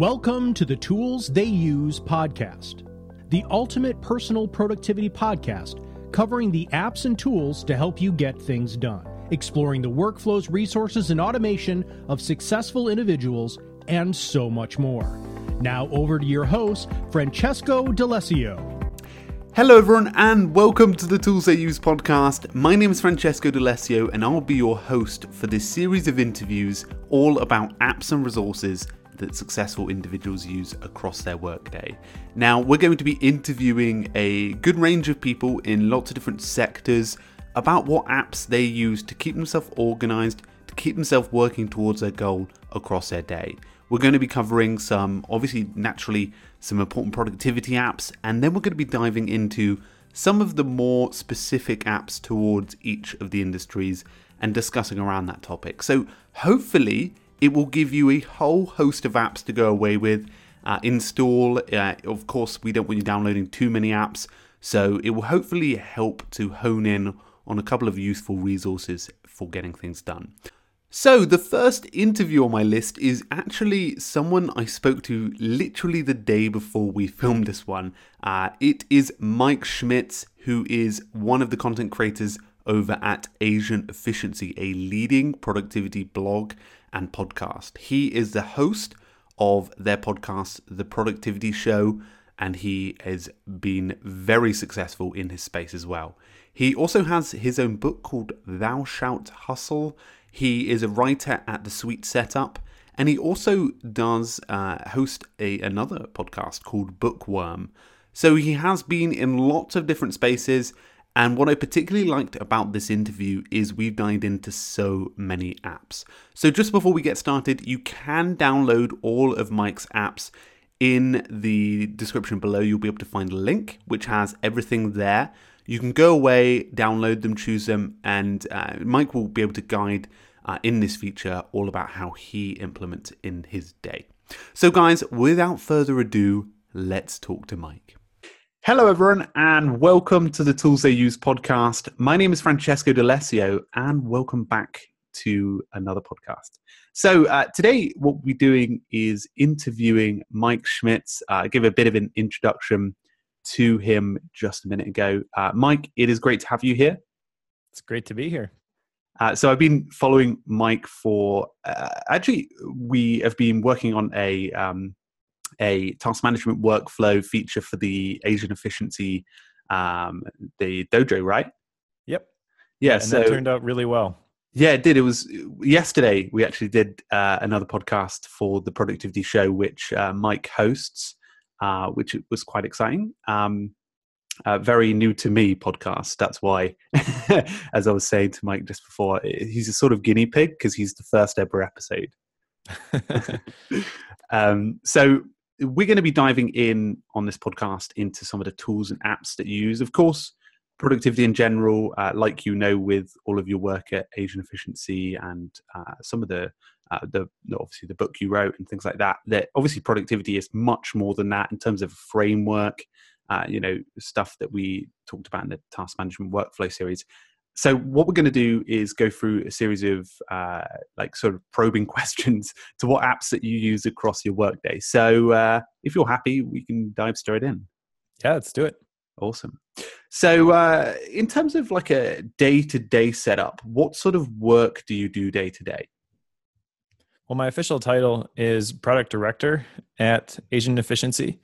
Welcome to the Tools They Use podcast, the ultimate personal productivity podcast covering the apps and tools to help you get things done, exploring the workflows, resources, and automation of successful individuals, and so much more. Now, over to your host, Francesco D'Alessio. Hello, everyone, and welcome to the Tools They Use podcast. My name is Francesco D'Alessio, and I'll be your host for this series of interviews all about apps and resources that successful individuals use across their workday. Now, we're going to be interviewing a good range of people in lots of different sectors about what apps they use to keep themselves organized, to keep themselves working towards their goal across their day. We're going to be covering some, obviously, naturally, some important productivity apps, and then we're going to be diving into some of the more specific apps towards each of the industries and discussing around that topic. So, hopefully, it will give you a whole host of apps to go away with. Uh, install, uh, of course, we don't want you downloading too many apps, so it will hopefully help to hone in on a couple of useful resources for getting things done. So, the first interview on my list is actually someone I spoke to literally the day before we filmed this one. Uh, it is Mike Schmitz, who is one of the content creators over at Asian Efficiency, a leading productivity blog and podcast. He is the host of their podcast, The Productivity Show, and he has been very successful in his space as well. He also has his own book called Thou Shalt Hustle. He is a writer at The Sweet Setup, and he also does uh, host a another podcast called Bookworm. So he has been in lots of different spaces and what I particularly liked about this interview is we've dived into so many apps. So, just before we get started, you can download all of Mike's apps in the description below. You'll be able to find a link which has everything there. You can go away, download them, choose them, and uh, Mike will be able to guide uh, in this feature all about how he implements in his day. So, guys, without further ado, let's talk to Mike. Hello, everyone, and welcome to the Tools They Use podcast. My name is Francesco D'Alessio, and welcome back to another podcast. So, uh, today, what we're doing is interviewing Mike Schmitz. Uh, I gave a bit of an introduction to him just a minute ago. Uh, Mike, it is great to have you here. It's great to be here. Uh, so I've been following Mike for uh, actually we have been working on a um, a task management workflow feature for the Asian efficiency, um, the dojo, right? Yep. Yeah, and so turned out really well. Yeah, it did. It was yesterday. We actually did uh, another podcast for the productivity show, which uh, Mike hosts, uh, which was quite exciting. Um, uh, very new to me podcast. That's why, as I was saying to Mike just before, he's a sort of guinea pig because he's the first ever episode. um, so we're going to be diving in on this podcast into some of the tools and apps that you use. Of course, productivity in general, uh, like you know, with all of your work at Asian Efficiency and uh, some of the, uh, the obviously the book you wrote and things like that. That obviously productivity is much more than that in terms of framework. Uh, you know, stuff that we talked about in the task management workflow series so what we're going to do is go through a series of uh, like sort of probing questions to what apps that you use across your workday. So uh, if you're happy we can dive straight in. Yeah let's do it. Awesome. So uh, in terms of like a day-to-day setup what sort of work do you do day to day? Well my official title is product director at asian efficiency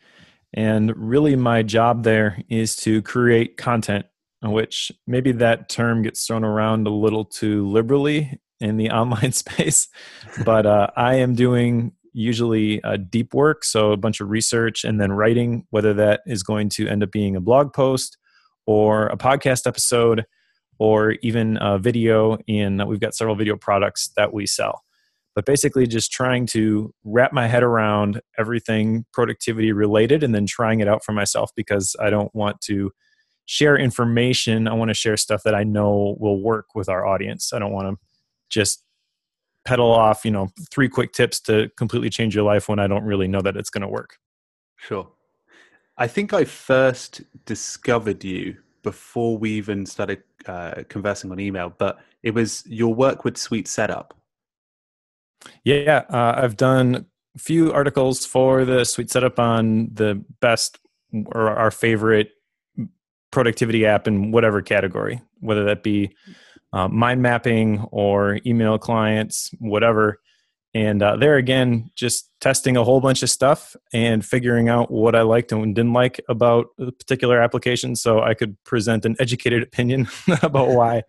and really my job there is to create content which maybe that term gets thrown around a little too liberally in the online space. But uh, I am doing usually uh, deep work, so a bunch of research and then writing, whether that is going to end up being a blog post or a podcast episode or even a video in we've got several video products that we sell but basically just trying to wrap my head around everything productivity related and then trying it out for myself because i don't want to share information. I want to share stuff that I know will work with our audience. I don't want to just peddle off, you know, three quick tips to completely change your life when I don't really know that it's going to work. Sure. I think I first discovered you before we even started uh, conversing on email, but it was your work with Sweet Setup. Yeah, uh, I've done a few articles for the Sweet Setup on the best or our favorite productivity app in whatever category, whether that be uh, mind mapping or email clients, whatever. And uh, there again, just testing a whole bunch of stuff and figuring out what I liked and didn't like about a particular application so I could present an educated opinion about why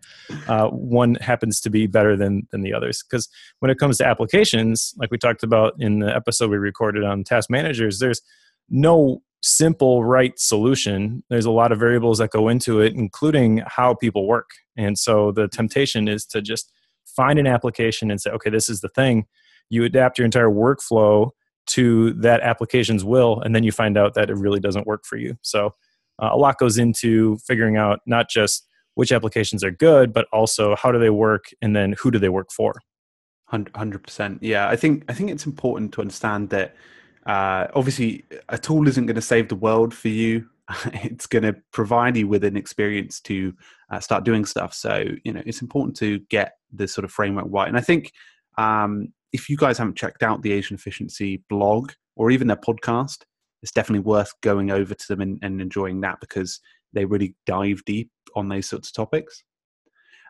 uh, one happens to be better than, than the others. Because when it comes to applications, like we talked about in the episode we recorded on task managers, there's no simple right solution. There's a lot of variables that go into it including how people work. And so the temptation is to just find an application and say okay this is the thing. You adapt your entire workflow to that application's will and then you find out that it really doesn't work for you. So uh, a lot goes into figuring out not just which applications are good but also how do they work and then who do they work for. 100% yeah i think i think it's important to understand that uh, obviously a tool isn't going to save the world for you. It's going to provide you with an experience to uh, start doing stuff. So you know it's important to get this sort of framework right. And i think um, if you guys haven't checked out the Asian Efficiency blog or even their podcast, it's definitely worth going over to them and, and enjoying that because they really dive deep on those sorts of topics.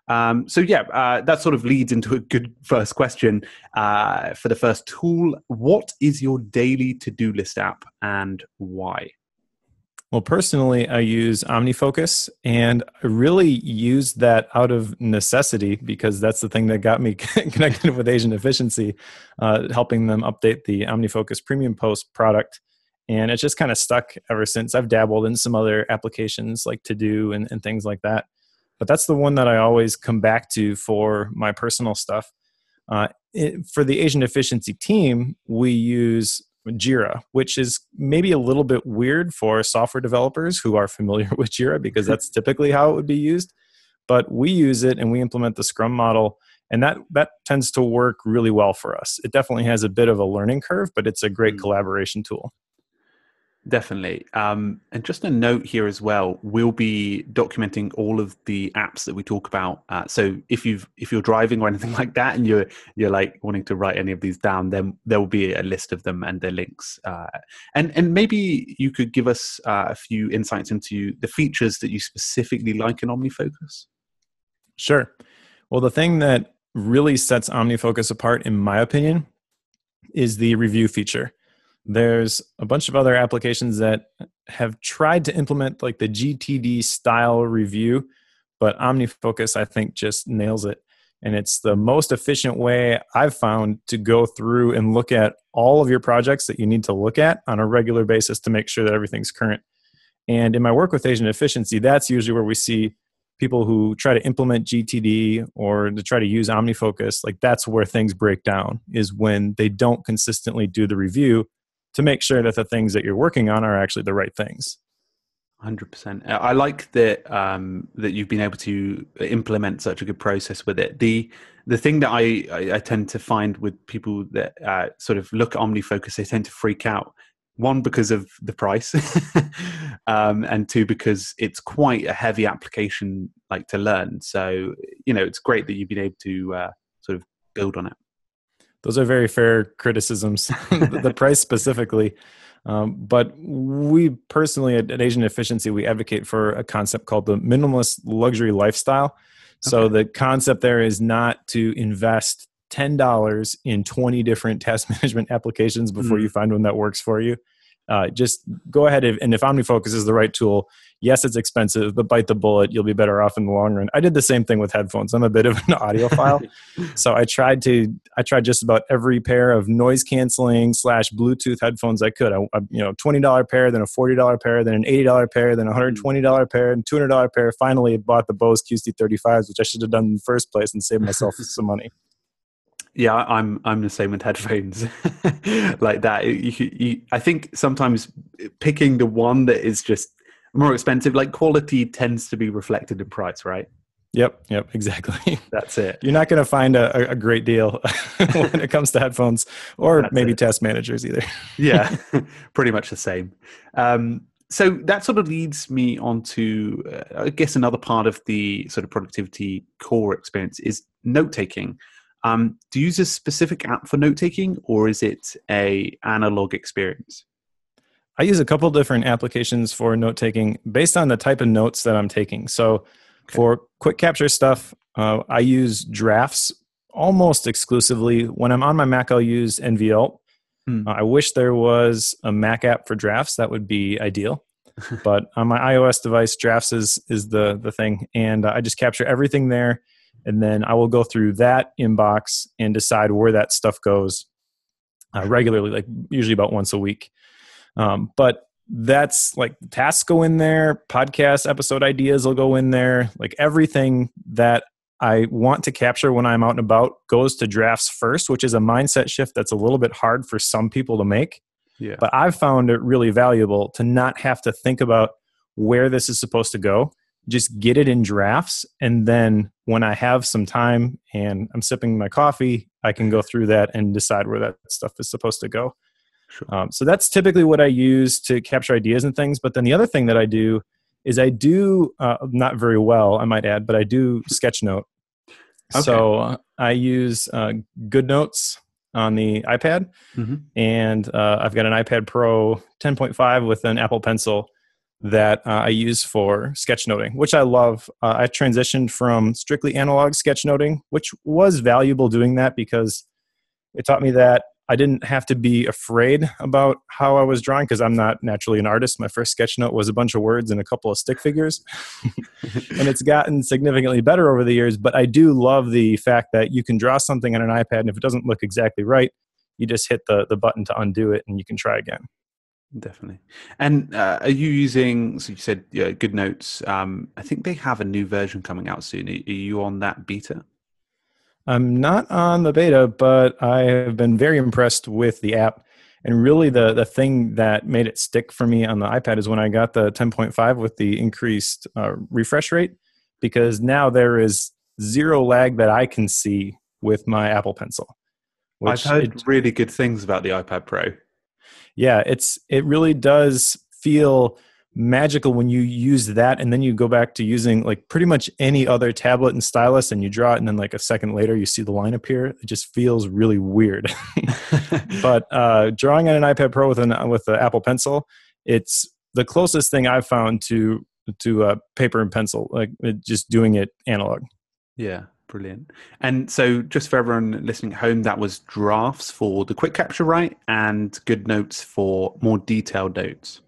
Um, so yeah, uh, that sort of leads into a good first question uh, for the first tool. What is your daily to-do list app and why? Well, personally, I use OmniFocus, and I really use that out of necessity because that's the thing that got me connected with Asian Efficiency, uh, helping them update the OmniFocus Premium Post product. And it's just kind of stuck ever since. I've dabbled in some other applications like 2Do and, and things like that, but that's the one that I always come back to for my personal stuff. Uh, it, for the Asian Efficiency team, we use Jira, which is maybe a little bit weird for software developers who are familiar with Jira because that's typically how it would be used. But we use it and we implement the Scrum model, and that that tends to work really well for us. It definitely has a bit of a learning curve, but it's a great mm. collaboration tool. Definitely. Um, and just a note here as well, we'll be documenting all of the apps that we talk about. Uh, so if you've if you're driving or anything like that, and you're you're like wanting to write any of these down, then there will be a list of them and their links. Uh, and and maybe you could give us uh, a few insights into the features that you specifically like in OmniFocus. Sure. Well, the thing that really sets OmniFocus apart, in my opinion, is the review feature there's a bunch of other applications that have tried to implement like the GTD style review, but OmniFocus, I think, just nails it. And it's the most efficient way I've found to go through and look at all of your projects that you need to look at on a regular basis to make sure that everything's current. And in my work with Asian Efficiency, that's usually where we see people who try to implement GTD or to try to use OmniFocus. Like that's where things break down, is when they don't consistently do the review to make sure that the things that you're working on are actually the right things. Hundred percent. I like that um, that you've been able to implement such a good process with it. The the thing that I, I, I tend to find with people that uh, sort of look at OmniFocus, they tend to freak out. One because of the price, um, and two because it's quite a heavy application, like to learn. So you know, it's great that you've been able to uh, sort of build on it those are very fair criticisms. the price specifically. Um, but we personally at, at, Asian Efficiency, we advocate for a concept called the minimalist luxury lifestyle. So okay. the concept there is not to invest $10 in 20 different task management applications before mm. you find one that works for you uh, just go ahead and if OmniFocus is the right tool, yes, it's expensive, but bite the bullet. You'll be better off in the long run. I did the same thing with headphones. I'm a bit of an audiophile, so I tried to I tried just about every pair of noise canceling slash Bluetooth headphones I could. I, I you know twenty dollar pair, then a forty dollar pair, then an eighty dollar pair, then a hundred twenty dollar pair, and two hundred dollar pair. Finally, bought the Bose QC35s, which I should have done in the first place and saved myself some money yeah i'm i'm the same with headphones. Like that you, you, i think sometimes picking the one that is just more expensive like quality tends to be reflected in price right? Yep yep exactly. That's it. You're not going to find a, a, great deal when it comes to headphones or that's maybe it. task managers either. Yeah pretty much the same. Um, so that sort of leads me on to uh, i guess another part of the sort of productivity core experience is note taking Um, do you use a specific app for note taking, or is it a analog experience? I use a couple different applications for note taking based on the type of notes that I'm taking. So, okay. for quick capture stuff, uh, I use drafts almost exclusively. When I'm on my Mac, I'll use NVAlt. Hmm. Uh, I wish there was a Mac app for drafts. That would be ideal. but on my iOS device, drafts is is the the thing, and uh, I just capture everything there and then I will go through that inbox and decide where that stuff goes uh, regularly, like usually about once a week. Um, but that's like tasks go in there, podcast episode ideas will go in there, like everything that I want to capture when I'm out and about goes to drafts first, which is a mindset shift that's a little bit hard for some people to make. Yeah. But I've found it really valuable to not have to think about where this is supposed to go just get it in drafts and then when i have some time and i'm sipping my coffee i can go through that and decide where that stuff is supposed to go sure. um, so that's typically what i use to capture ideas and things but then the other thing that i do is i do uh, not very well i might add but i do sketchnote okay. so uh, i use uh, GoodNotes on the ipad mm-hmm. and uh, i've got an ipad pro 10.5 with an apple pencil that uh, I use for sketchnoting, which I love. Uh, I transitioned from strictly analog sketchnoting, which was valuable doing that because it taught me that I didn't have to be afraid about how I was drawing because I'm not naturally an artist. My first sketch note was a bunch of words and a couple of stick figures. and it's gotten significantly better over the years, but I do love the fact that you can draw something on an iPad and if it doesn't look exactly right, you just hit the, the button to undo it and you can try again. Definitely. And uh, are you using? So you said yeah, GoodNotes. Um, I think they have a new version coming out soon. Are you on that beta? I'm not on the beta, but I have been very impressed with the app. And really, the the thing that made it stick for me on the iPad is when I got the 10.5 with the increased uh, refresh rate, because now there is zero lag that I can see with my Apple Pencil. I've heard it, really good things about the iPad Pro yeah it's it really does feel magical when you use that and then you go back to using like pretty much any other tablet and stylus and you draw it and then like a second later you see the line appear. It just feels really weird. But uh, drawing on an ipad pro with an with the apple pencil it's the closest thing i've found to to uh, paper and pencil like just doing it analog. Yeah Brilliant. And so, just for everyone listening at home, that was drafts for the quick capture, right? And GoodNotes for more detailed notes.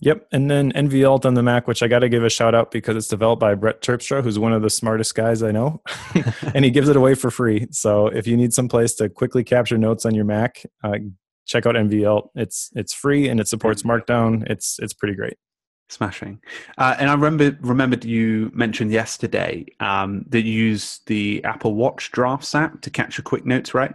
Yep. And then NVAlt on the Mac, which I got to give a shout out because it's developed by Brett Terpstra, who's one of the smartest guys I know. and he gives it away for free. So if you need some place to quickly capture notes on your Mac, uh, check out NVAlt. It's it's free and it supports Markdown. It's it's pretty great. Smashing. Uh, and I remember remembered you mentioned yesterday um, that you use the Apple Watch Drafts app to capture quick notes, right?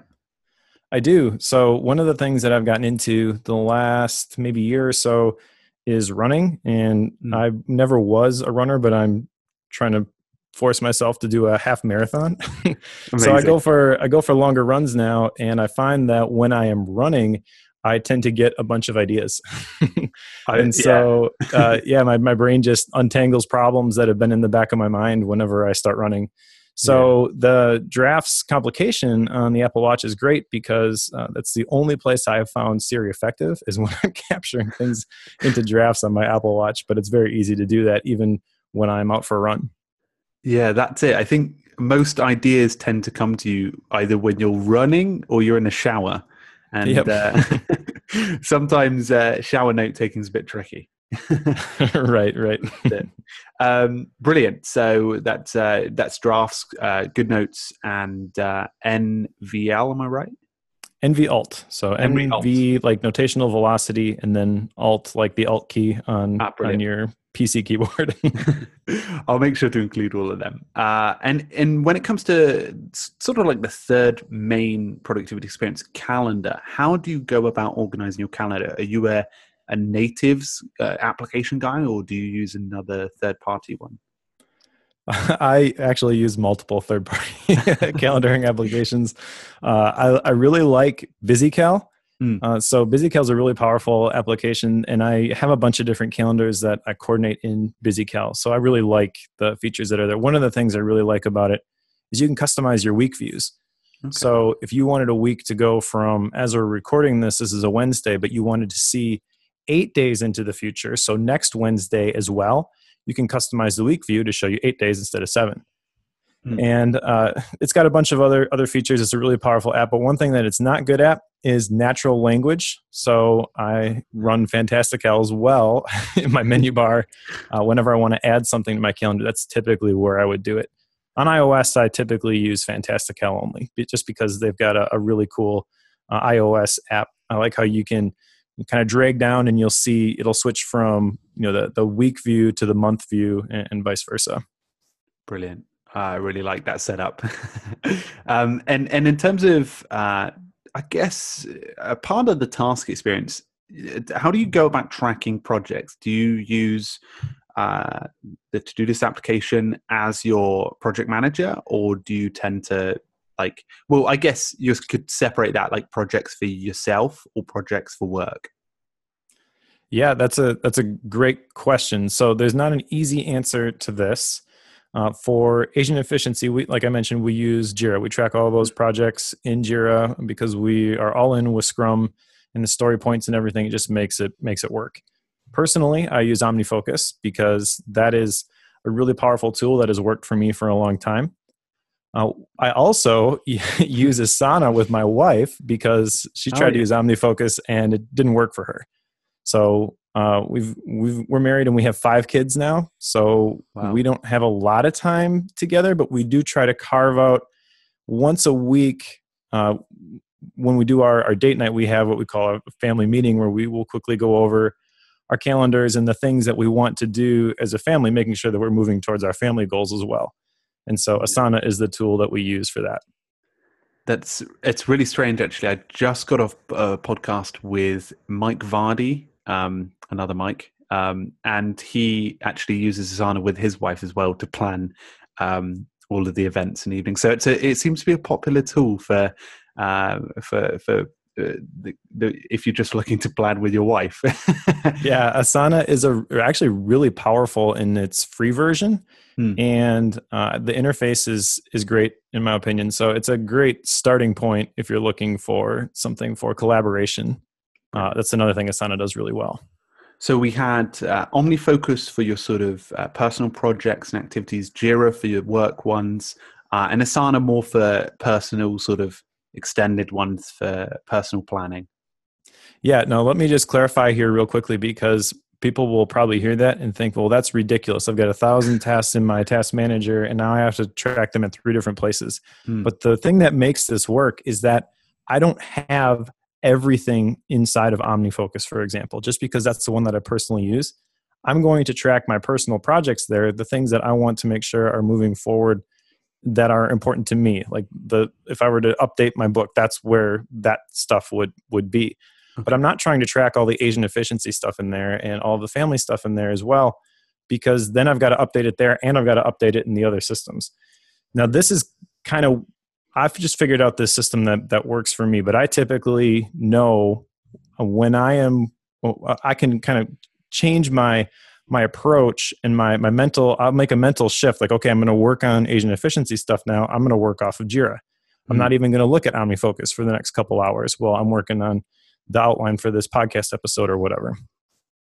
I do. So one of the things that I've gotten into the last maybe year or so is running, and mm. I never was a runner, but I'm trying to force myself to do a half marathon. so I go for I go for longer runs now, and I find that when I am running, I tend to get a bunch of ideas. and so, yeah. uh, yeah, my, my brain just untangles problems that have been in the back of my mind whenever I start running. So yeah. the drafts complication on the Apple Watch is great because uh, that's the only place I have found Siri effective is when I'm capturing things into drafts on my Apple Watch. But it's very easy to do that even when I'm out for a run. Yeah, that's it. I think most ideas tend to come to you either when you're running or you're in a shower and yep. uh, sometimes uh, shower note taking is a bit tricky. right, right. um, brilliant. So that's uh, that's drafts, uh, GoodNotes, and uh, NVL. Am I right? NVAlt. So NV, NV like notational velocity, and then Alt like the Alt key on ah, on your PC keyboard. I'll make sure to include all of them. Uh, and and when it comes to sort of like the third main productivity experience, calendar, how do you go about organizing your calendar? Are you a a natives uh, application guy, or do you use another third party one? I actually use multiple third party calendaring applications. Uh, I, I really like BusyCal Mm. Uh, so BusyCal is a really powerful application, and I have a bunch of different calendars that I coordinate in BusyCal. So I really like the features that are there. One of the things I really like about it is you can customize your week views. Okay. So if you wanted a week to go from, as we're recording this, this is a Wednesday, but you wanted to see eight days into the future, so next Wednesday as well, you can customize the week view to show you eight days instead of seven. Mm. And uh, it's got a bunch of other other features. It's a really powerful app. But one thing that it's not good at is natural language. So I run Fantastical as well in my menu bar. Uh, whenever I want to add something to my calendar, that's typically where I would do it. On iOS, I typically use Fantastical only, just because they've got a, a really cool uh, iOS app. I like how you can kind of drag down and you'll see it'll switch from you know the, the week view to the month view and, and vice versa. Brilliant. I really like that setup. um, and and in terms of, uh, I guess, a part of the task experience, how do you go about tracking projects? Do you use uh, the to-do list application as your project manager, or do you tend to like? Well, I guess you could separate that like projects for yourself or projects for work. Yeah, that's a that's a great question. So there's not an easy answer to this. Uh, for Asian Efficiency, we, like I mentioned, we use Jira. We track all those projects in Jira because we are all in with Scrum and the story points and everything. It just makes it makes it work. Personally, I use OmniFocus because that is a really powerful tool that has worked for me for a long time. Uh, I also use Asana with my wife because she oh, tried oh, yeah. to use OmniFocus and it didn't work for her. So uh, we've we've we're married and we have five kids now, so wow. we don't have a lot of time together, but we do try to carve out once a week. Uh, when we do our, our date night, we have what we call a family meeting where we will quickly go over our calendars and the things that we want to do as a family, making sure that we're moving towards our family goals as well. And so Asana is the tool that we use for that. That's it's really strange actually. I just got off a podcast with Mike Vardy um, another Mike, um, and he actually uses Asana with his wife as well to plan um, all of the events and evenings. So it's a, it seems to be a popular tool for uh, for for uh, the, the, if you're just looking to plan with your wife. yeah, Asana is a actually really powerful in its free version, hmm. and uh, the interface is is great in my opinion. So it's a great starting point if you're looking for something for collaboration uh, that's another thing Asana does really well. So we had uh, OmniFocus for your sort of uh, personal projects and activities, Jira for your work ones, uh, and Asana more for personal sort of extended ones for personal planning. Yeah, no, let me just clarify here real quickly because people will probably hear that and think, well, that's ridiculous. I've got a thousand tasks in my task manager and now I have to track them in three different places. Hmm. But the thing that makes this work is that I don't have everything inside of OmniFocus, for example, just because that's the one that I personally use. I'm going to track my personal projects there, the things that I want to make sure are moving forward that are important to me. Like the if I were to update my book, that's where that stuff would would be. Okay. But I'm not trying to track all the Asian efficiency stuff in there and all the family stuff in there as well, because then I've got to update it there and I've got to update it in the other systems. Now this is kind of I've just figured out this system that that works for me. But I typically know when I am, I can kind of change my my approach and my my mental. I'll make a mental shift. Like, okay, I'm going to work on Asian Efficiency stuff now. I'm going to work off of Jira. I'm mm-hmm. not even going to look at OmniFocus for the next couple hours while I'm working on the outline for this podcast episode or whatever.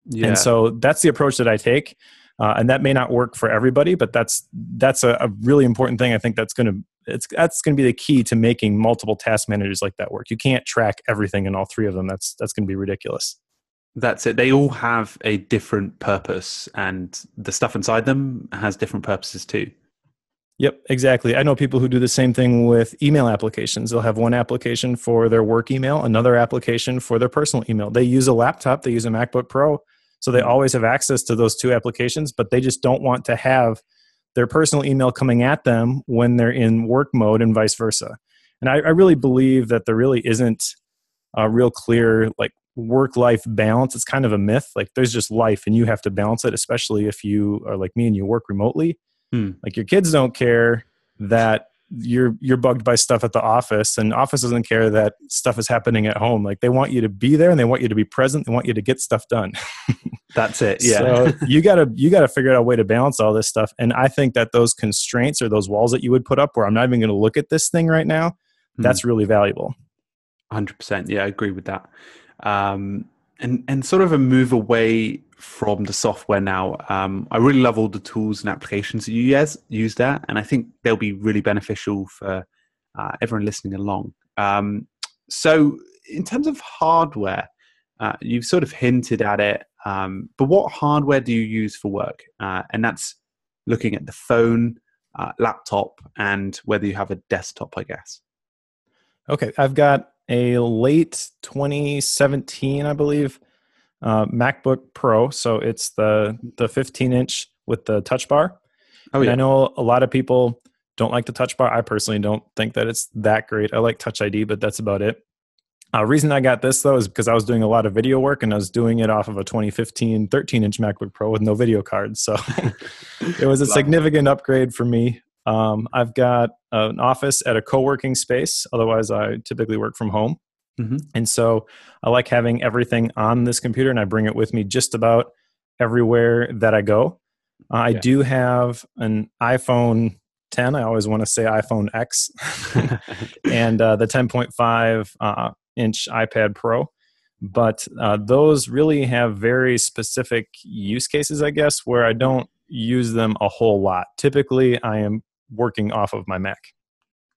Yeah. And so that's the approach that I take. Uh, and that may not work for everybody, but that's that's a, a really important thing. I think that's going to it's that's going to be the key to making multiple task managers like that work. You can't track everything in all three of them. That's that's going to be ridiculous. That's it. They all have a different purpose, and the stuff inside them has different purposes too. Yep, exactly. I know people who do the same thing with email applications. They'll have one application for their work email, another application for their personal email. They use a laptop, they use a MacBook Pro, so they mm-hmm. always have access to those two applications, but they just don't want to have their personal email coming at them when they're in work mode and vice versa. And I, I really believe that there really isn't a real clear like work life balance. It's kind of a myth. Like there's just life and you have to balance it, especially if you are like me and you work remotely. Hmm. Like your kids don't care that you're you're bugged by stuff at the office and office doesn't care that stuff is happening at home like they want you to be there and they want you to be present they want you to get stuff done that's it yeah so you gotta you gotta figure out a way to balance all this stuff and i think that those constraints or those walls that you would put up where i'm not even going to look at this thing right now that's really valuable. 100%. Yeah, I agree with that. Um, and, and sort of a move away from the software now. Um, I really love all the tools and applications that you use, use there, and I think they'll be really beneficial for uh, everyone listening along. Um, so, in terms of hardware, uh, you've sort of hinted at it, um, but what hardware do you use for work? Uh, and that's looking at the phone, uh, laptop, and whether you have a desktop, I guess. Okay, I've got a late 2017, I believe, uh, MacBook Pro. So it's the the 15 inch with the touch bar. Oh yeah. I know a lot of people don't like the touch bar. I personally don't think that it's that great. I like Touch ID, but that's about it. Uh, reason I got this though is because I was doing a lot of video work and I was doing it off of a 2015 13 inch MacBook Pro with no video card. So it was a significant upgrade for me. Um, I've got an office at a co working space. Otherwise, I typically work from home. Mm-hmm. And so I like having everything on this computer and I bring it with me just about everywhere that I go. Uh, I do have an iPhone 10. I always want to say iPhone X and uh, the 10.5 uh, inch iPad Pro. But uh, those really have very specific use cases, I guess, where I don't use them a whole lot. Typically, I am working off of my Mac.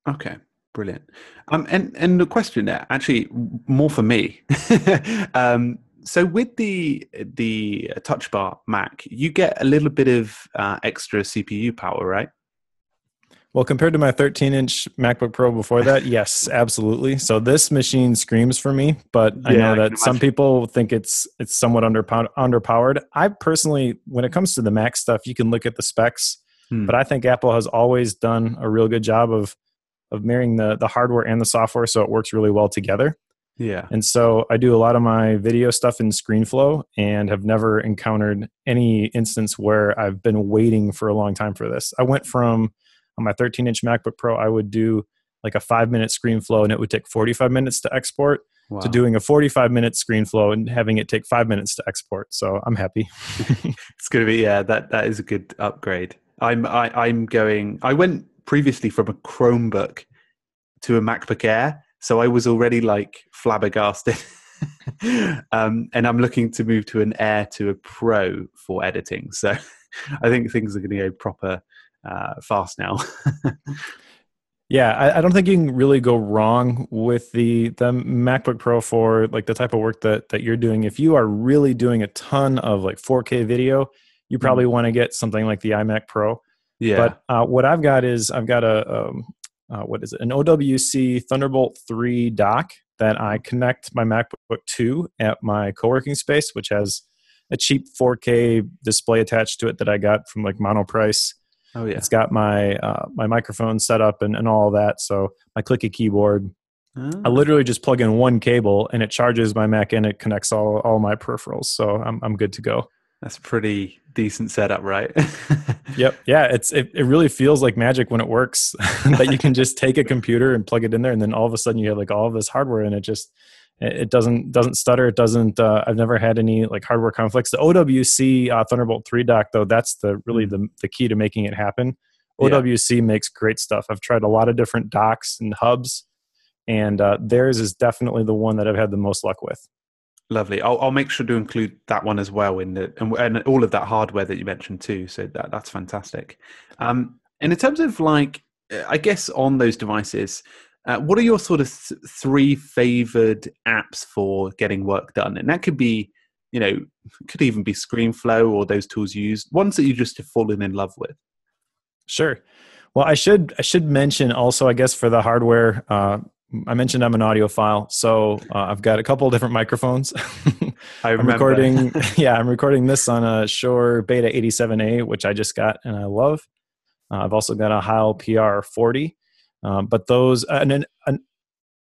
Okay, brilliant. Um, and and the question there, actually, more for me. um, so with the the Touch Bar Mac, you get a little bit of uh, extra CPU power, right? Well, compared to my 13 inch MacBook Pro before that, yes, absolutely. So this machine screams for me, but I know that I some people think it's it's somewhat under underpowered. I personally, when it comes to the Mac stuff, you can look at the specs, hmm. but I think Apple has always done a real good job of of marrying the the hardware and the software so it works really well together. Yeah. And so I do a lot of my video stuff in ScreenFlow and have never encountered any instance where I've been waiting for a long time for this. I went from on my 13 inch MacBook Pro, I would do like a five minute ScreenFlow and it would take 45 minutes to export wow. to doing a 45 minute ScreenFlow and having it take five minutes to export. So I'm happy. it's going to be, yeah, that, that is a good upgrade. I'm, I, I'm going, I went previously from a Chromebook to a MacBook Air. So I was already like flabbergasted. um, and I'm looking to move to an Air to a Pro for editing. So I think things are going to go proper uh, fast now. yeah, I, I, don't think you can really go wrong with the the MacBook Pro for like the type of work that that you're doing. If you are really doing a ton of like 4K video, you probably mm. want to get something like the iMac Pro. Yeah. But uh, what I've got is I've got a um, uh, what is it? An OWC Thunderbolt 3 dock that I connect my MacBook to at my co-working space, which has a cheap 4K display attached to it that I got from like Monoprice. Oh yeah, it's got my uh, my microphone set up and, and all that. So my clicky keyboard. Oh. I literally just plug in one cable and it charges my Mac and it connects all all my peripherals. So I'm I'm good to go. That's pretty decent setup, right? yep. Yeah. It's it, it really feels like magic when it works. that you can just take a computer and plug it in there, and then all of a sudden you have like all of this hardware, and it just it doesn't doesn't stutter. It doesn't. Uh, I've never had any like hardware conflicts. The OWC uh, Thunderbolt three dock though, that's the really mm. the the key to making it happen. OWC yeah. makes great stuff. I've tried a lot of different docks and hubs, and uh, theirs is definitely the one that I've had the most luck with. Lovely. I'll, I'll make sure to include that one as well in the and, and all of that hardware that you mentioned too. So that that's fantastic. Um, and in terms of like, I guess on those devices, uh, what are your sort of th- three favored apps for getting work done? And that could be, you know, could even be ScreenFlow or those tools you use, ones that you just have fallen in love with. Sure. Well, I should I should mention also, I guess, for the hardware. Uh, I mentioned I'm an audiophile, so uh, I've got a couple different microphones. I am recording. yeah, I'm recording this on a Shure Beta 87A, which I just got and I love. Uh, I've also got a Heil PR40, um, but those an, an, an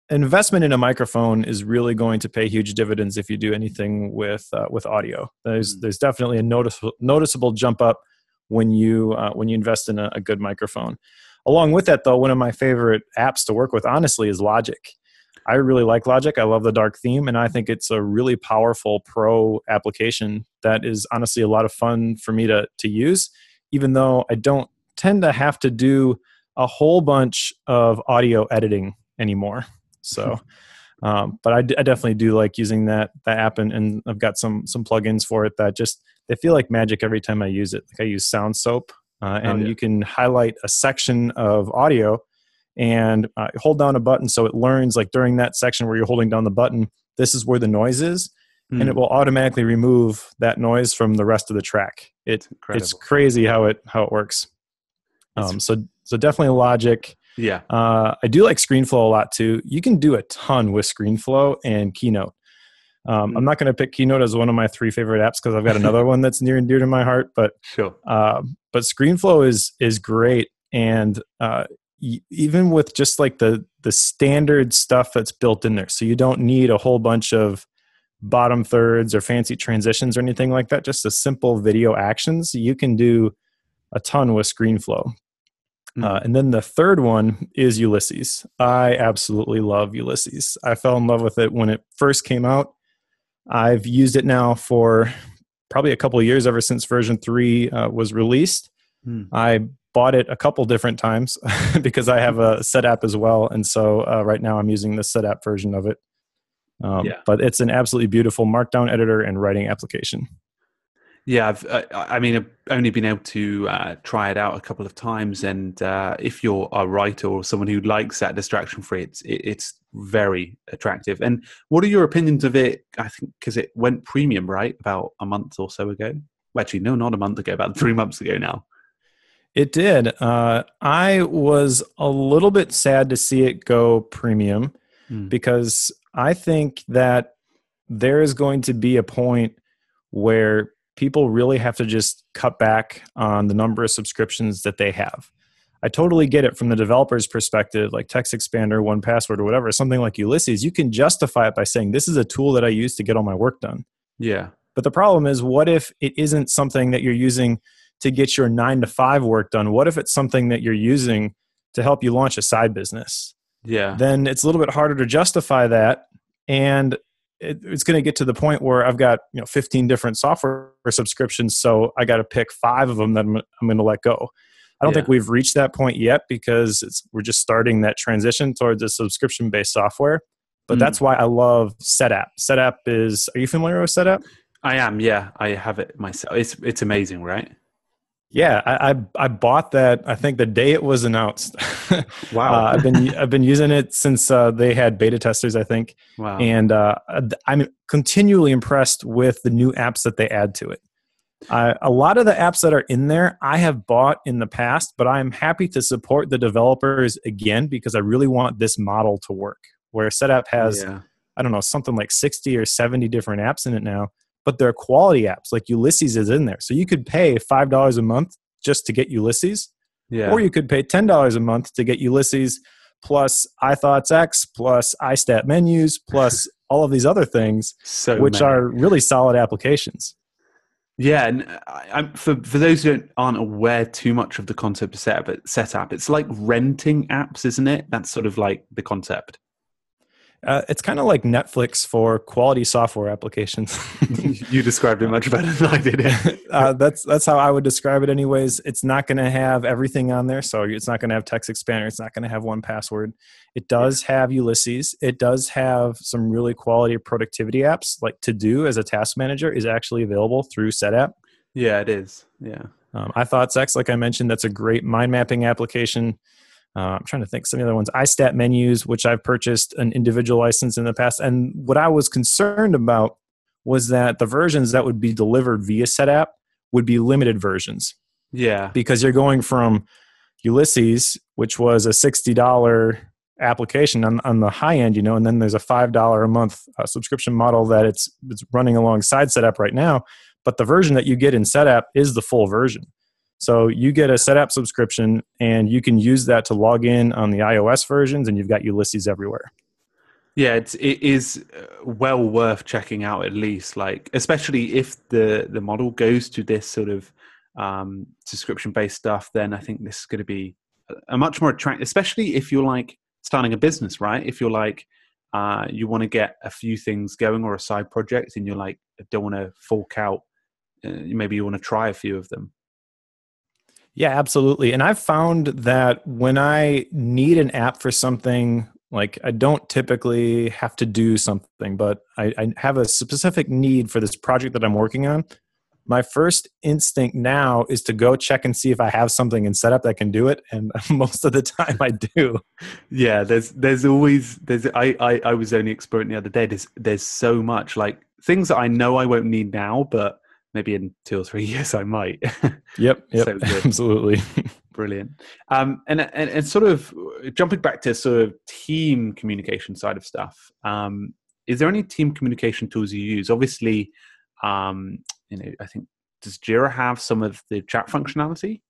investment in a microphone is really going to pay huge dividends if you do anything with uh, with audio. There's mm. there's definitely a noticeable noticeable jump up when you uh, when you invest in a, a, good microphone. Along with that, though, one of my favorite apps to work with, honestly, is Logic. I really like Logic. I love the dark theme, and I think it's a really powerful pro application that is honestly a lot of fun for me to to use. Even though I don't tend to have to do a whole bunch of audio editing anymore. So, um, but I, d- I definitely do like using that that app, and, and I've got some some plugins for it that just they feel like magic every time I use it. Like I use SoundSoap, uh, and oh, yeah. you can highlight a section of audio and uh, hold down a button so it learns like during that section where you're holding down the button, this is where the noise is. Mm. And it hmm. will automatically remove that noise from the rest of the track. It, it's crazy how it how it works. Um, so so definitely Logic. Yeah. Uh, I do like ScreenFlow a lot too. You can do a ton with ScreenFlow and Keynote. Um, mm. I'm not going to pick Keynote as one of my three favorite apps because I've got another one that's near and dear to my heart. But sure. Uh, but ScreenFlow is is great, and uh, y- even with just like the the standard stuff that's built in there, so you don't need a whole bunch of bottom thirds or fancy transitions or anything like that. Just a simple video actions. You can do a ton with ScreenFlow. Mm. Uh, and then the third one is Ulysses. I absolutely love Ulysses. I fell in love with it when it first came out. I've used it now for probably a couple of years ever since version 3 uh, was released. Mm. I bought it a couple different times because I have a Setapp as well. And so uh, right now I'm using the Setapp version of it. Um, yeah. But it's an absolutely beautiful markdown editor and writing application. Yeah, I've, uh, I mean, I've only been able to uh, try it out a couple of times, and uh, if you're a writer or someone who likes that distraction free, it's it, it's very attractive. And what are your opinions of it? I think because it went premium, right, about a month or so ago. Well, actually, no, not a month ago, about three months ago now. It did. Uh, I was a little bit sad to see it go premium mm. because I think that there is going to be a point where people really have to just cut back on the number of subscriptions that they have. I totally get it from the developer's perspective, like TextExpander, 1Password, or whatever, something like Ulysses. You can justify it by saying, This is a tool that I use to get all my work done. Yeah. But the problem is, what if it isn't something that you're using to get your nine to five work done? What if it's something that you're using to help you launch a side business? Yeah. Then it's a little bit harder to justify that. And it, it's going to get to the point where I've got you know 15 different software subscriptions, so I got to pick five of them that I'm, I'm going to let go. I don't yeah. think we've reached that point yet because we're just starting that transition towards a subscription based software. But mm. that's why I love Setapp. Setapp is. Are you familiar with Setapp? I am. Yeah, I have it myself. It's it's amazing, right? Yeah, I, I, I bought that. I think the day it was announced. wow, uh, I've been I've been using it since uh, they had beta testers. I think. Wow, and uh, I'm continually impressed with the new apps that they add to it. a lot of the apps that are in there, I have bought in the past, but I'm happy to support the developers again because I really want this model to work. Where Setapp has, yeah. I don't know, something like 60 or 70 different apps in it now but they're quality apps like Ulysses is in there. So you could pay $5 a month just to get Ulysses. Yeah. Or you could pay $10 a month to get Ulysses plus iThoughts X plus iStat menus plus all of these other things, so which many. are really solid applications. Yeah, and I, for for those who aren't aware too much of the concept of Setapp, it's like renting apps, isn't it? That's sort of like the concept. Uh, it's kind of like Netflix for quality software applications. you described it much better than I did. uh, that's that's how I would describe it. Anyways, it's not going to have everything on there, so it's not going to have TextExpander. It's not going to have 1Password. It does have Ulysses. It does have some really quality productivity apps, like 2Do as a task manager is actually available through Setapp. Yeah, it is. Yeah. Um, iThoughtX, like I mentioned, that's a great mind mapping application. Uh, I'm trying to think some of the other ones. iStat menus, which I've purchased an individual license in the past. And what I was concerned about was that the versions that would be delivered via Setapp would be limited versions. Yeah. Because you're going from Ulysses, which was a $60 application on, on the high end, you know, and then there's a $5 a month uh, subscription model that it's, it's running alongside Setapp right now. But the version that you get in Setapp is the full version. So you get a Setapp subscription and you can use that to log in on the iOS versions and you've got Ulysses everywhere. Yeah, it's, it is uh, well worth checking out at least, like especially if the the model goes to this sort of um, subscription based stuff. Then I think this is going to be a much more attractive, especially if you're like starting a business, right? If you're like uh, you want to get a few things going or a side project, and you're like don't want to fork out. Uh, maybe you want to try a few of them. Yeah, absolutely. And I've found that when I need an app for something Like I don't typically have to do something, but I, I have a specific need for this project that I'm working on. My first instinct now is to go check and see if I have something in Setapp that can do it, and most of the time I do. Yeah, there's there's always there's I I, I was only exploring the other day. There's there's so much like things that I know I won't need now, but maybe in two or three years I might. Yep, yep, So absolutely. Brilliant. Um, and, and and sort of jumping back to sort of team communication side of stuff. Um, is there any team communication tools you use? Obviously, um, you know, I think does Jira have some of the chat functionality?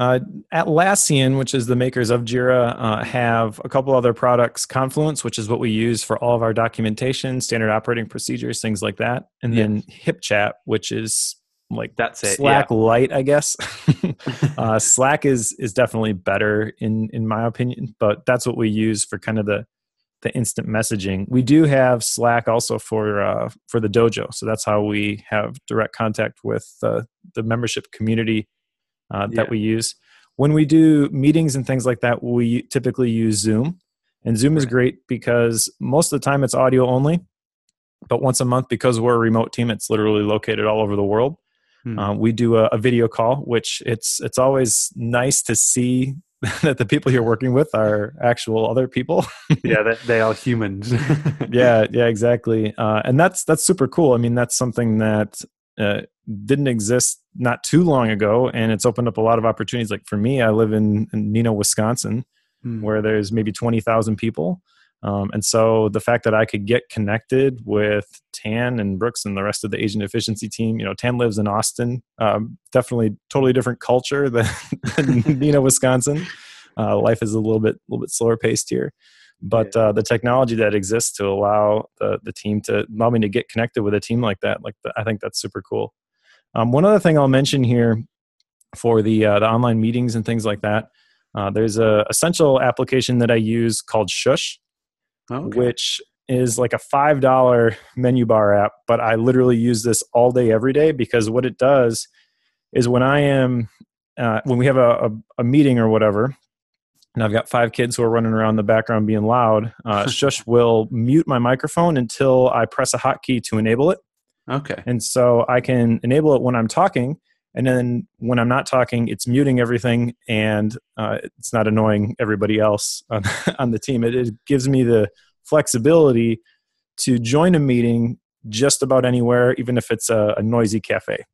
Uh, Atlassian, which is the makers of Jira, uh, have a couple other products. Confluence, which is what we use for all of our documentation, standard operating procedures, things like that, and then HipChat, which is like That's it. Slack light, I guess. uh, Slack is is definitely better in in my opinion, but that's what we use for kind of the the instant messaging. We do have Slack also for uh, for the dojo, so that's how we have direct contact with uh, the membership community uh, that we use. When we do meetings and things like that, we typically use Zoom, and Zoom is great because most of the time it's audio only. But once a month, because we're a remote team, it's literally located all over the world. Hmm. Um, we do a, a video call, which it's it's always nice to see that the people you're working with are actual other people. yeah, they, they are humans. yeah, yeah, exactly. Uh, and that's that's super cool. I mean, that's something that uh, didn't exist not too long ago, and it's opened up a lot of opportunities. Like for me, I live in, in Neenah, Wisconsin, Hmm. where there's maybe twenty thousand people. Um, and so the fact that I could get connected with Tan and Brooks and the rest of the Asian efficiency team, you know, Tan lives in Austin, um, definitely totally different culture than, than Neenah, Wisconsin. Uh, life is a little bit, a little bit slower paced here, but uh, the technology that exists to allow the the team to allow me to get connected with a team like that, like the, I think that's super cool. Um, one other thing I'll mention here for the uh, the online meetings and things like that, uh, there's a essential application that I use called Shush Okay. which is like a five dollar menu bar app but i literally use this all day every day because what it does is when i am uh, when we have a, a, a meeting or whatever and i've got five kids who are running around in the background being loud uh, shush will mute my microphone until i press a hotkey to enable it okay. and so I can enable it when I'm talking. And then when I'm not talking, it's muting everything and uh, it's not annoying everybody else on, on the team. It, it gives me the flexibility to join a meeting just about anywhere, even if it's a, a noisy cafe.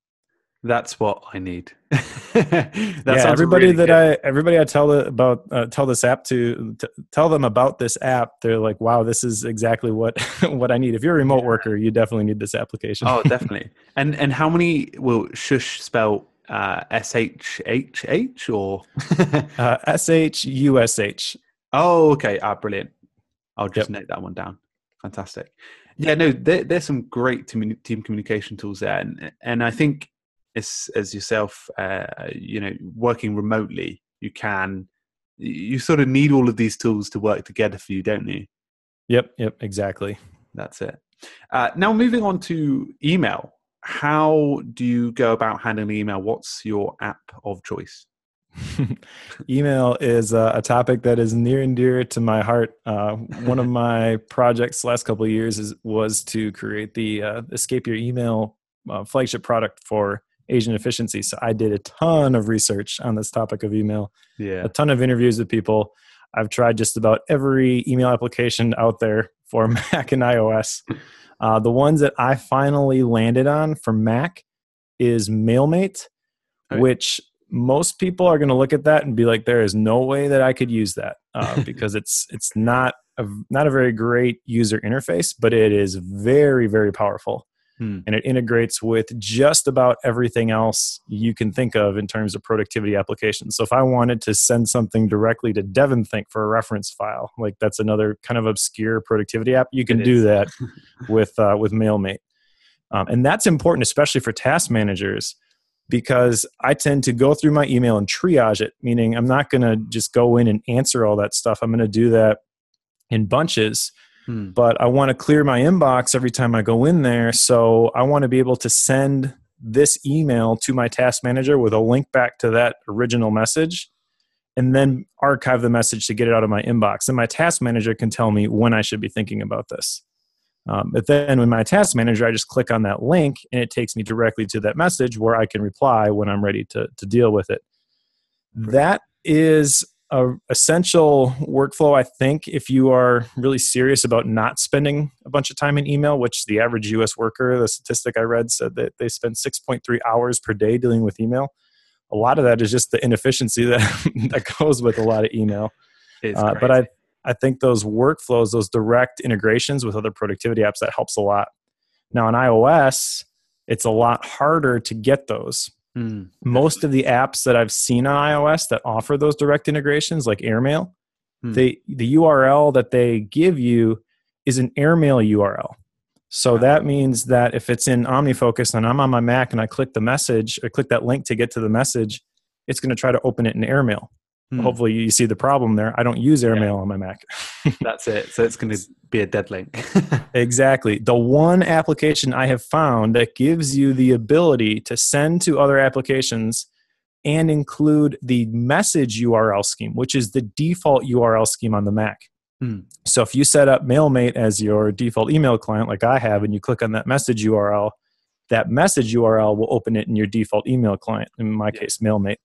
That's what I need. that yeah, everybody really that good. I everybody I tell the, about uh, tell this app to t- tell them about this app. They're like, "Wow, this is exactly what what I need." If you're a remote Yeah. worker, you definitely need this application. oh, definitely. And and how many will shush spell uh, S H H H or? Uh, S H U S H. oh, okay. Ah, brilliant. I'll just Yep. note that one down. Fantastic. Yeah, no, there, there's some great team, team communication tools there, and and I think as as yourself, uh, you know, working remotely, you can you sort of need all of these tools to work together for you, don't you? Yep, yep, exactly. That's it. Uh, now, moving on to email. How do you go about handling email? What's your app of choice? Email is uh, a topic that is near and dear to my heart. Uh, one of my projects last couple of years is, was to create the uh, Escape Your Email uh, flagship product for Asian efficiency. So I did a ton of research on this topic of email, Yeah. a ton of interviews with people. I've tried just about every email application out there for Mac and iOS. Uh, the ones that I finally landed on for Mac is MailMate, Right. which most people are going to look at that and be like, "There is no way that I could use that," uh, because it's it's not a not a very great user interface, but it is very very powerful, Hmm. and it integrates with just about everything else you can think of in terms of productivity applications. So if I wanted to send something directly to DevonThink for a reference file, like that's another kind of obscure productivity app, you can It do is. that with uh, with MailMate, um, and that's important, especially for task managers, because I tend to go through my email and triage it. Meaning, I'm not going to just go in and answer all that stuff. I'm going to do that in bunches, Hmm. but I want to clear my inbox every time I go in there. So I want to be able to send this email to my task manager with a link back to that original message. and then archive the message to get it out of my inbox. And my task manager can tell me when I should be thinking about this. Um, but then with my task manager, I just click on that link and it takes me directly to that message where I can reply when I'm ready to, to deal with it. That is a essential workflow, I think, if you are really serious about not spending a bunch of time in email, which the average US worker, the statistic I read said that they spend 6.3 hours per day dealing with email. A lot of that is just the inefficiency that, that goes with a lot of email. Uh, but I, I think those workflows, those direct integrations with other productivity apps, that helps a lot. Now on iOS, it's a lot harder to get those. Mm. Most of the apps that I've seen on iOS that offer those direct integrations, like Airmail, mm. they the URL that they give you is an Airmail URL. So that means that if it's in OmniFocus and I'm on my Mac and I click the message I click that link to get to the message, it's going to try to open it in Airmail. Hmm. Hopefully, you see the problem there. I don't use AirMail yeah. on my Mac. That's it. So it's going to be a dead link. exactly. The one application I have found that gives you the ability to send to other applications and include the message URL scheme, which is the default URL scheme on the Mac. Hmm. So if you set up MailMate as your default email client, like I have, and you click on that message URL, that message URL will open it in your default email client. In my yeah. case, MailMate.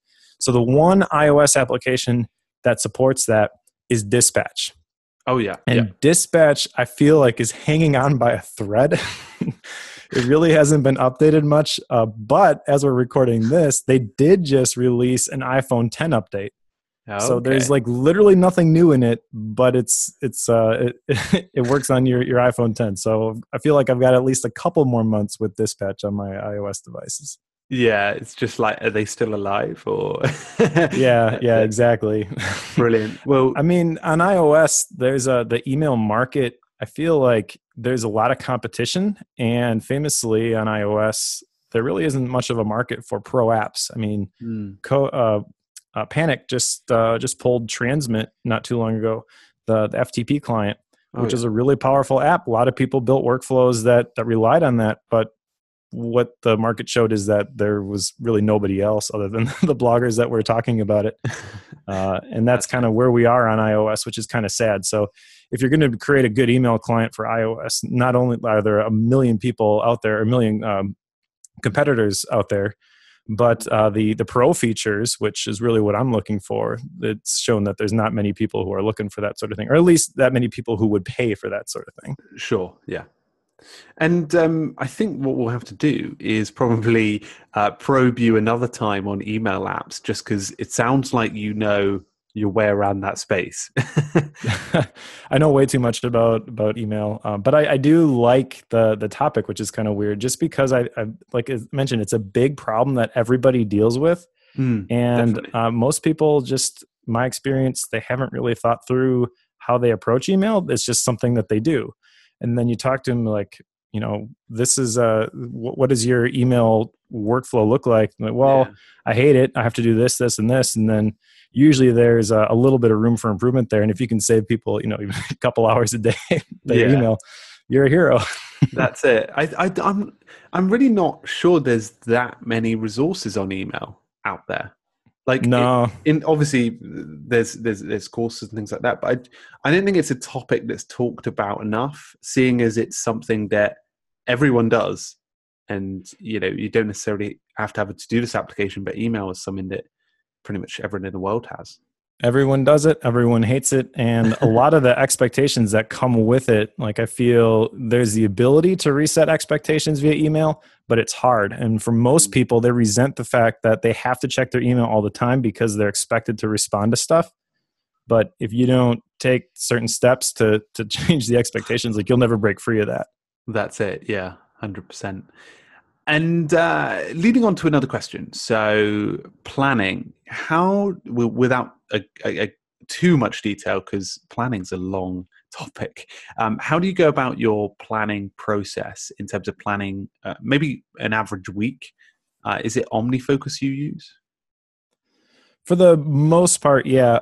So the one iOS application that supports that is Dispatch. Oh yeah. And yeah. Dispatch I feel like is hanging on by a thread. it really hasn't been updated much, uh, but as we're recording this, they did just release an iPhone 10 update. Okay. So there's like literally nothing new in it, but it's it's uh it, it works on your your iPhone 10. So I feel like I've got at least a couple more months with Dispatch on my iOS devices. Yeah, it's just like, are they still alive or? yeah, yeah, exactly. Brilliant. Well, I mean, on iOS, there's a the email market. I feel like there's a lot of competition, and famously on iOS, there really isn't much of a market for pro apps. I mean, mm. co- uh, uh, Panic just uh, just pulled Transmit not too long ago, the, the FTP client, oh, which yeah. is a really powerful app. A lot of people built workflows that that relied on that, but what the market showed is that there was really nobody else other than the bloggers that were talking about it. Uh, and that's kind of where we are on iOS, which is kind of sad. So if you're going to create a good email client for iOS, not only are there a million people out there, a million um, competitors out there, but uh, the the pro features, which is really what I'm looking for, it's shown that there's not many people who are looking for that sort of thing, or at least that many people who would pay for that sort of thing. Sure, yeah, and um, I think what we'll have to do is probably uh, probe you another time on email apps, just because it sounds like you know your way around that space. I know way too much about about email, um, but I, I, do like the the topic, which is kind of weird, just because I, I like I mentioned, it's a big problem that everybody deals with, mm, and uh, most people just my experience they haven't really thought through how they approach email. It's just something that they do and then you talk to them like you know this is uh what does your email workflow look like? Like well yeah. i hate it. I have to do this this and this and then usually there's a, a, little bit of room for improvement there and if you can save people you know even a couple hours a day by yeah. email you're a hero. That's it. I, I i'm i'm really not sure there's that many resources on email out there like no, in, in, obviously there's there's there's courses and things like that, but I I don't think it's a topic that's talked about enough. Seeing as it's something that everyone does, and you know you don't necessarily have to have a to do this application, but email is something that pretty much everyone in the world has everyone does it everyone hates it and a lot of the expectations that come with it like i feel there's the ability to reset expectations via email but it's hard. And for most mm. people they resent the fact that they have to check their email all the time because they're expected to respond to stuff. But if you don't take certain steps to to change the expectations like you'll never break free of that. That's it. Yeah 100% and uh, leading on to another question. So, planning, how, without a, a, a too much detail, because planning's a long topic, um, how do you go about your planning process in terms of planning uh, maybe an average week? Uh, is it OmniFocus you use? For the most part, yeah.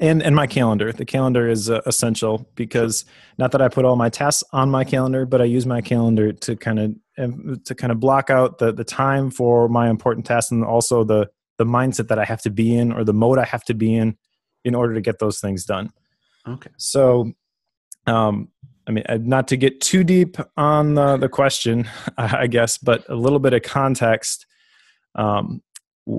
And and my calendar the calendar is uh, essential because not that i put all my tasks on my calendar but i use my calendar to kind of um, to kind of block out the the time for my important tasks and also the the mindset that I have to be in or the mode I have to be in in order to get those things done. Okay. So, um, I mean, uh, not to get too deep on the, the question, I guess, but a little bit of context. Um,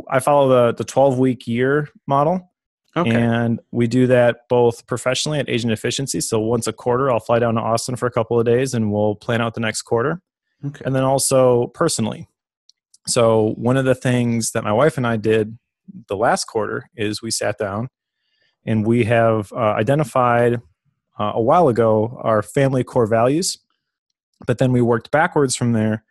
I follow the the 12 week year model. Okay. And we do that both professionally at Asian Efficiency. So once a quarter, I'll fly down to Austin for a couple of days and we'll plan out the next quarter. okay. And then also personally. So one of the things that my wife and I did the last quarter is we sat down and we have uh, identified uh, a while ago our family core values. But then we worked backwards from there,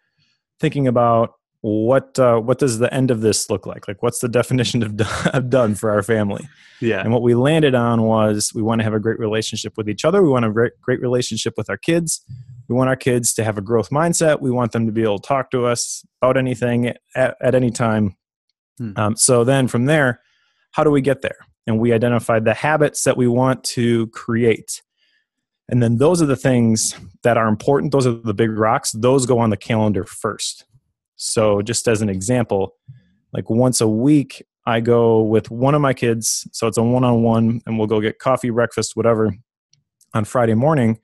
thinking about what uh, what does the end of this look like? Like, what's the definition of, do- of done for our family? yeah. And what we landed on was we want to have a great relationship with each other. We want a great, great relationship with our kids. We want our kids to have a growth mindset. We want them to be able to talk to us about anything at, at any time. Hmm. Um, so then from there, how do we get there? And we identified the habits that we want to create. And then those are the things that are important. Those are the big rocks. Those go on the calendar first. So, just as an example, like once a week, I go with one of my kids. So it's a one on one, and we'll go get coffee, breakfast, whatever on Friday morning.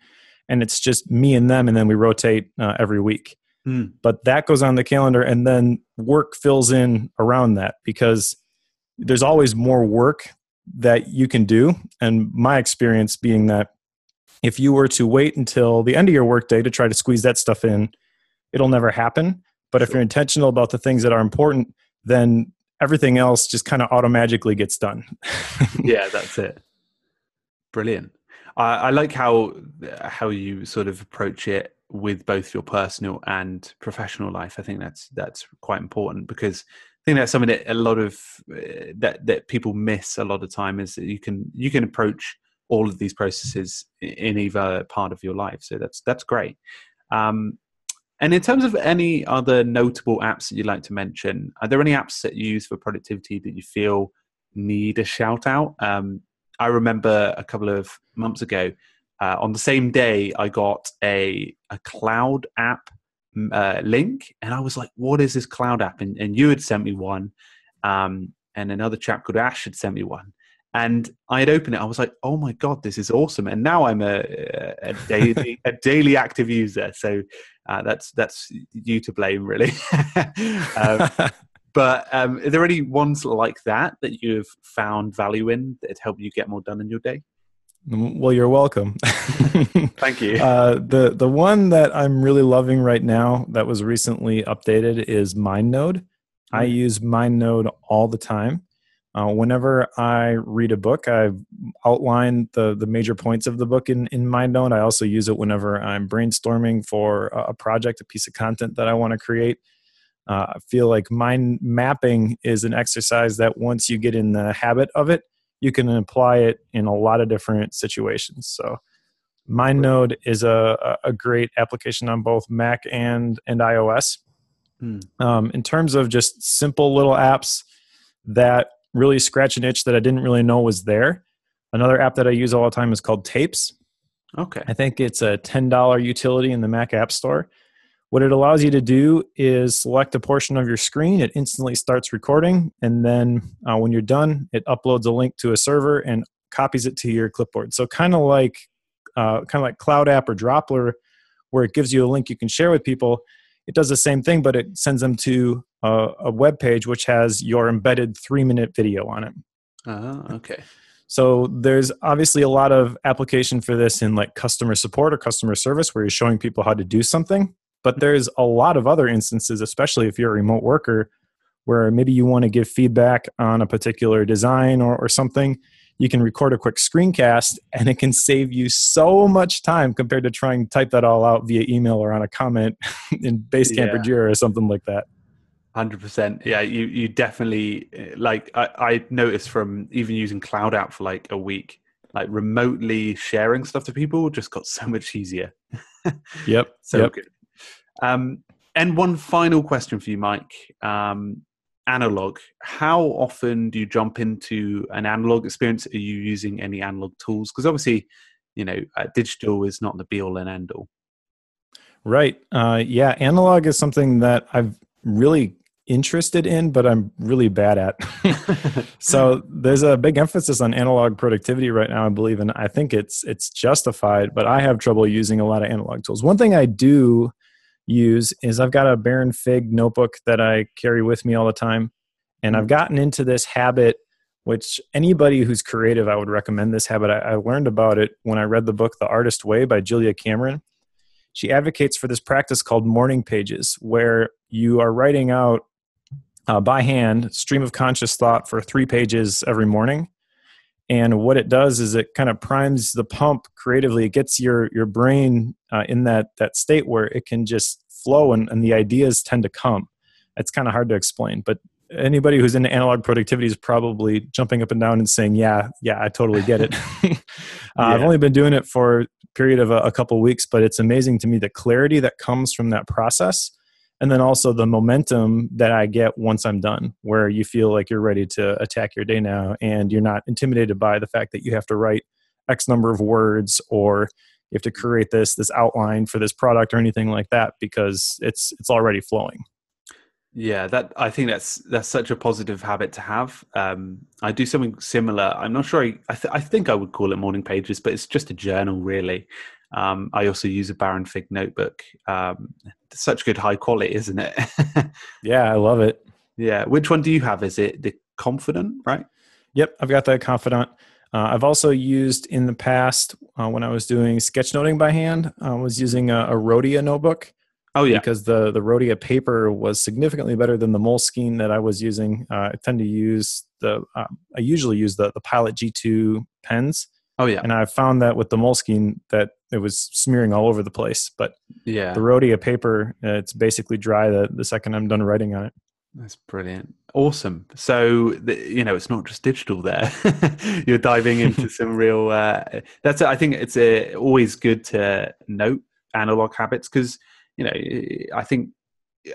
And it's just me and them, and then we rotate uh, every week. Hmm. But that goes on the calendar, and then work fills in around that because there's always more work that you can do. And my experience being that if you were to wait until the end of your workday to try to squeeze that stuff in, it'll never happen. But if you're intentional about the things that are important, then everything else just kind of automatically gets done. yeah, that's it. Brilliant. I, I like how how you sort of approach it with both your personal and professional life. I think that's that's quite important because I think that's something that a lot of uh, that that people miss a lot of time is that you can you can approach all of these processes in either part of your life. So that's that's great. Um, and in terms of any other notable apps that you'd like to mention, are there any apps that you use for productivity that you feel need a shout out? Um, I remember a couple of months ago, uh, on the same day, I got a a cloud app uh, link, and I was like, "What is this cloud app?" And, and you had sent me one, um, and another chap called Ash had sent me one, and I had opened it. I was like, "Oh my god, this is awesome!" And now I'm a a daily a daily active user. So uh, that's that's you to blame, really. um, but um, are there any ones like that that you have found value in that help you get more done in your day? well, you're welcome. Thank you. Uh, the the one that I'm really loving right now that was recently updated is MindNode. I Mm. use MindNode all the time. Uh, whenever I read a book, I outline the the major points of the book in in MindNode. I also use it whenever I'm brainstorming for a project, a piece of content that I want to create. Uh, I feel like mind mapping is an exercise that once you get in the habit of it, you can apply it in a lot of different situations. So, MindNode is a, a a great application on both Mac and and iOS. Hmm. Um, in terms of just simple little apps that really scratch an itch that I didn't really know was there. Another app that I use all the time is called Tapes. Okay. I think it's a $10 utility in the Mac App Store. What it allows you to do is select a portion of your screen, it instantly starts recording, and then uh, when you're done, it uploads a link to a server and copies it to your clipboard. So kind of like uh, kind of like Cloud App or Droplr, where it gives you a link you can share with people. It does the same thing, but it sends them to a, a web page which has your embedded three minute video on it. Ah, okay. So there's obviously a lot of application for this in like customer support or customer service where you're showing people how to do something. But there's a lot of other instances, especially if you're a remote worker, where maybe you want to give feedback on a particular design or, or something. You can record a quick screencast and it can save you so much time compared to trying to type that all out via email or on a comment in Basecamp or Yeah. Jira or something like that. Hundred percent. Yeah, you you definitely uh, like. I, I noticed from even using Cloud App for like a week, like remotely sharing stuff to people just got so much easier. Yep. So yep. good. Um, and one final question for you, Mike. Um, analog. How often do you jump into an analog experience? Are you using any analog tools? Because obviously, you know, uh, digital is not the be all and end all. Right. Uh, yeah. Analog is something that I've really interested in, but I'm really bad at. so there's a big emphasis on analog productivity right now, I believe, and I think it's it's justified. But I have trouble using a lot of analog tools. One thing I do use is I've got a Baron Fig notebook that I carry with me all the time, and I've gotten into this habit. Which anybody who's creative, I would recommend this habit. I, I learned about it when I read the book The Artist Way by Julia Cameron she advocates for this practice called morning pages, where you are writing out uh, by hand stream of conscious thought for three pages every morning and what it does is it kind of primes the pump creatively. It gets your your brain uh, in that that state where it can just flow and, and the ideas tend to come. It's kind of hard to explain but anybody who's into analog productivity is probably jumping up and down and saying yeah yeah i totally get it. Uh, yeah. i've only been doing it for a period of a, a couple weeks but it's amazing to me the clarity that comes from that process and then also the momentum that I get once I'm done, where you feel like you're ready to attack your day now and you're not intimidated by the fact that you have to write X number of words or you have to create this this outline for this product or anything like that because it's it's already flowing. Yeah, that I think that's that's such a positive habit to have. Um, I do something similar. I'm not sure. I I, th- I, think I would call it morning pages, but it's just a journal, really. Um, I also use a Baron Fig notebook. Um, such good high quality, isn't it? yeah, I love it. Yeah. Which one do you have? Is it the Confidant, right? Yep, I've got the Confidant. Uh, I've also used in the past uh, when I was doing sketchnoting by hand. I was using a, a Rhodia notebook. Oh yeah, because the the Rhodia paper was significantly better than the Moleskine that I was using. Uh, I tend to use the uh, I usually use the the Pilot G2 pens. Oh yeah, and I found that with the Moleskine that it was smearing all over the place. But yeah, the Rhodia paper, uh, it's basically dry the, the second I'm done writing on it. That's brilliant. Awesome. So, the, you know, it's not just digital there. You're diving into some real, uh, that's, I think it's uh, always good to note analog habits because, you know, I think,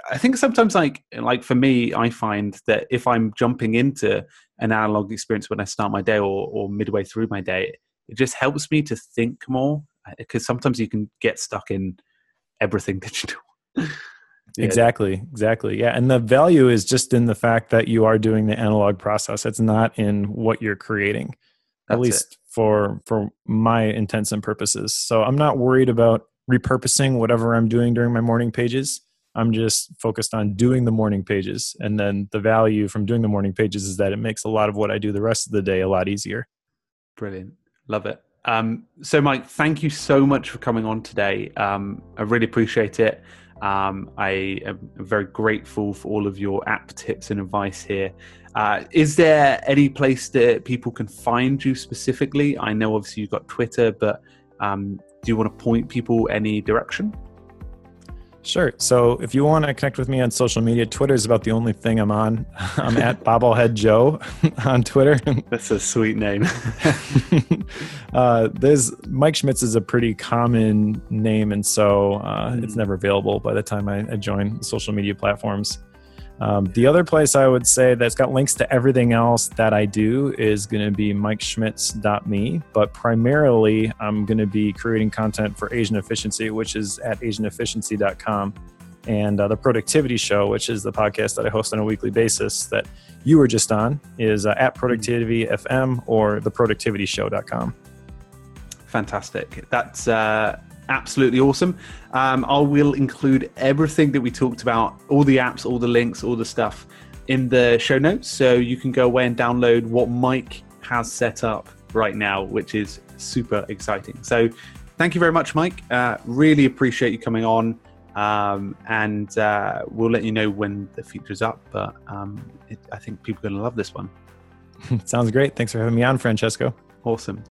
I think sometimes like, like for me, I find that if I'm jumping into an analog experience when I start my day or, or midway through my day, it just helps me to think more uh, because sometimes you can get stuck in everything digital. yeah. Exactly, exactly. Yeah, and the value is just in the fact that you are doing the analog process. It's not in what you're creating. That's at least it. for for my intents and purposes. So I'm not worried about repurposing whatever I'm doing during my morning pages. I'm just focused on doing the morning pages. And then the value from doing the morning pages is that it makes a lot of what I do the rest of the day a lot easier. Brilliant. Love it. Um, so, Mike, thank you so much for coming on today. Um, I really appreciate it. Um, I am very grateful for all of your app tips and advice here. Uh, is there any place that people can find you specifically? I know obviously you've got Twitter, but um, do you want to point people any direction? Sure. So if you want to connect with me on social media, Twitter is about the only thing I'm on. I'm at Bobblehead Joe on Twitter. That's a sweet name. uh, there's Mike Schmitz is a pretty common name, and so uh, mm. it's never available by the time I, I join social media platforms. Um, the other place I would say that's got links to everything else that I do is going to be MikeSchmitz.me, but primarily I'm going to be creating content for Asian Efficiency, which is at AsianEfficiency.com, and uh, the Productivity Show, which is the podcast that I host on a weekly basis that you were just on, is uh, at Productivity FM or theproductivityshow.com. Fantastic. That's uh, absolutely awesome. Um, I will include everything that we talked about, all the apps, all the links, all the stuff in the show notes. So you can go away and download what Mike has set up right now, which is super exciting. So thank you very much, Mike. Uh, really appreciate you coming on. Um, and uh, we'll let you know when the feature's up. But um, it, I think people are going to love this one. Sounds great. Thanks for having me on, Francesco. Awesome.